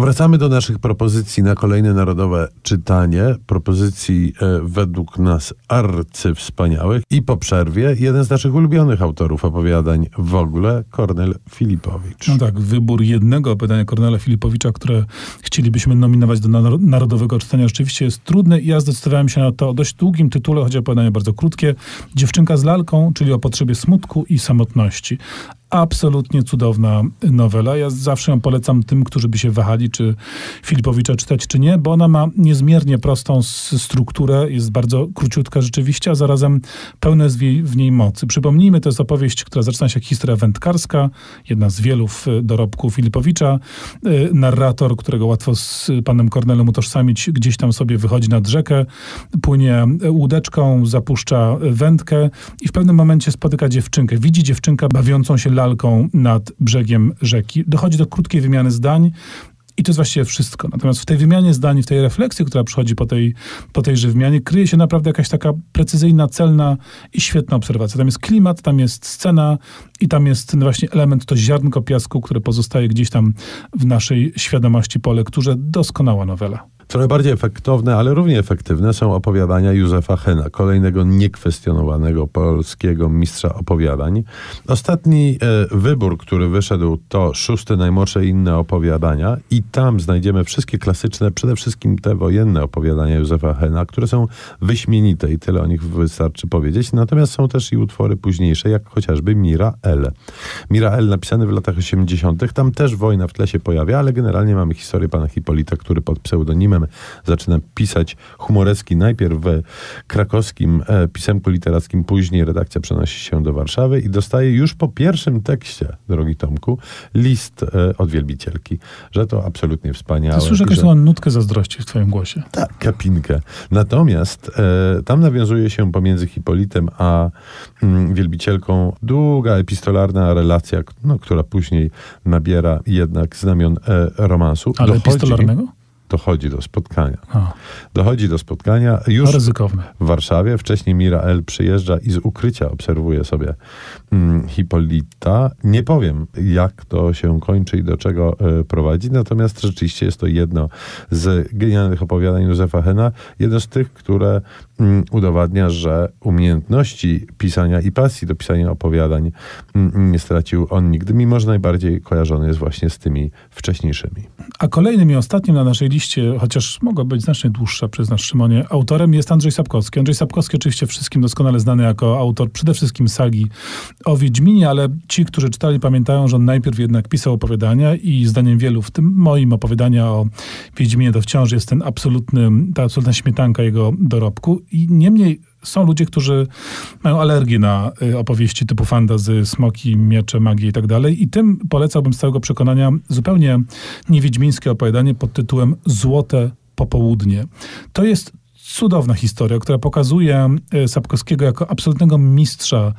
Wracamy do naszych propozycji na kolejne narodowe czytanie. Propozycji e, według nas arcywspaniałych. I po przerwie jeden z naszych ulubionych autorów opowiadań w ogóle, Kornel Filipowicz. No tak, wybór jednego opowiadania Kornela Filipowicza, które chcielibyśmy nominować do narodowego czytania, rzeczywiście jest trudny i ja zdecydowałem się na to o dość długim tytule, choć opowiadanie bardzo krótkie. Dziewczynka z lalką, czyli o potrzebie smutku i samotności absolutnie cudowna nowela. Ja zawsze ją polecam tym, którzy by się wahali, czy Filipowicza czytać, czy nie, bo ona ma niezmiernie prostą strukturę, jest bardzo króciutka rzeczywiście, a zarazem pełne w niej mocy. Przypomnijmy, to jest opowieść, która zaczyna się jak historia wędkarska, jedna z wielu w dorobku Filipowicza. Y, narrator, którego łatwo z panem Kornelem utożsamić, gdzieś tam sobie wychodzi nad rzekę, płynie łódeczką, zapuszcza wędkę i w pewnym momencie spotyka dziewczynkę. Widzi dziewczynkę bawiącą się lalką nad brzegiem rzeki. Dochodzi do krótkiej wymiany zdań. I to jest właściwie wszystko. Natomiast w tej wymianie zdań, w tej refleksji, która przychodzi po, tej, po tejże wymianie, kryje się naprawdę jakaś taka precyzyjna, celna i świetna obserwacja. Tam jest klimat, tam jest scena i tam jest no właśnie element, to ziarnko piasku, które pozostaje gdzieś tam w naszej świadomości po lekturze. Doskonała nowela. Trochę bardziej efektowne, ale równie efektywne są opowiadania Józefa Hena, kolejnego niekwestionowanego polskiego mistrza opowiadań. Ostatni e, wybór, który wyszedł, to szóste najmłodsze inne opowiadania i tam znajdziemy wszystkie klasyczne, przede wszystkim te wojenne opowiadania Józefa Hena, które są wyśmienite i tyle o nich wystarczy powiedzieć. Natomiast są też i utwory późniejsze, jak chociażby Mira L. Mira L napisany w latach 80., tam też wojna w tle się pojawia, ale generalnie mamy historię pana Hipolita, który pod pseudonimem zaczyna pisać humoreski najpierw w krakowskim e, pisemku literackim, później redakcja przenosi się do Warszawy i dostaje już po pierwszym tekście, drogi Tomku, list e, od wielbicielki, że to absolutnie wspaniałe. Słyszę jakąś że... nutkę zazdrości w twoim głosie. Tak, kapinkę. Natomiast e, tam nawiązuje się pomiędzy Hipolitem a mm, wielbicielką długa epistolarna relacja, no, która później nabiera jednak znamion e, romansu. Ale Dochodzi... epistolarnego? Dochodzi do spotkania. A. Dochodzi do spotkania już w Warszawie. Wcześniej Mira L. przyjeżdża i z ukrycia obserwuje sobie hmm, Hipolita. Nie powiem, jak to się kończy i do czego y, prowadzi, natomiast rzeczywiście jest to jedno z genialnych opowiadań Józefa Hena. Jedno z tych, które mm, udowadnia, że umiejętności pisania i pasji do pisania opowiadań mm, nie stracił on nigdy, mimo że najbardziej kojarzony jest właśnie z tymi wcześniejszymi. A kolejnym i ostatnim na naszej liście, chociaż mogła być znacznie dłuższa przez nas Szymonie, autorem jest Andrzej Sapkowski. Andrzej Sapkowski oczywiście wszystkim doskonale znany jako autor przede wszystkim sagi o Wiedźminie, ale ci, którzy czytali, pamiętają, że on najpierw jednak pisał opowiadania i zdaniem wielu, w tym moim opowiadania o Wiedźminie to wciąż jest ten absolutny, ta absolutna śmietanka jego dorobku. I niemniej są ludzie, którzy mają alergię na y, opowieści typu fantazy, smoki, miecze, magię i tak dalej. I tym polecałbym z całego przekonania zupełnie niewiedźmińskie opowiadanie pod tytułem Złote popołudnie. To jest cudowna historia, która pokazuje y, Sapkowskiego jako absolutnego mistrza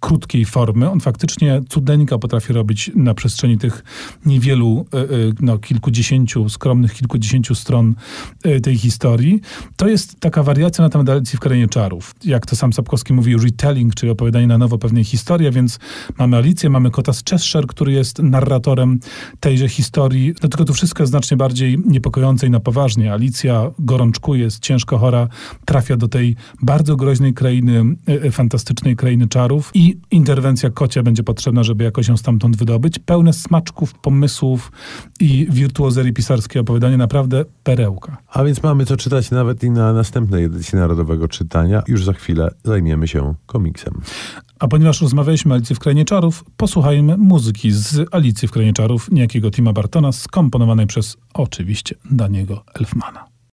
krótkiej formy. On faktycznie cudeńka potrafi robić na przestrzeni tych niewielu, e, e, no, kilkudziesięciu, skromnych kilkudziesięciu stron e, tej historii. To jest taka wariacja na temat Alicji w Krainie Czarów. Jak to sam Sapkowski mówi, retelling, czyli opowiadanie na nowo pewnej historii, więc mamy Alicję, mamy kota z Cheshire, który jest narratorem tejże historii. Tylko to wszystko jest znacznie bardziej niepokojące i na poważnie. Alicja gorączkuje, jest ciężko chora, trafia do tej bardzo groźnej krainy, fantastycznej krainy czarów i interwencja kocia będzie potrzebna, żeby jakoś ją stamtąd wydobyć. Pełne smaczków, pomysłów i wirtuozerii pisarskiej opowiadanie, naprawdę perełka. A więc mamy co czytać nawet i na następnej edycji Narodowego Czytania. Już za chwilę zajmiemy się komiksem. A ponieważ rozmawialiśmy o Alicji w Krainie Czarów, posłuchajmy muzyki z Alicji w Krainie Czarów niejakiego Tima Bartona, skomponowanej przez oczywiście Daniego Elfmana.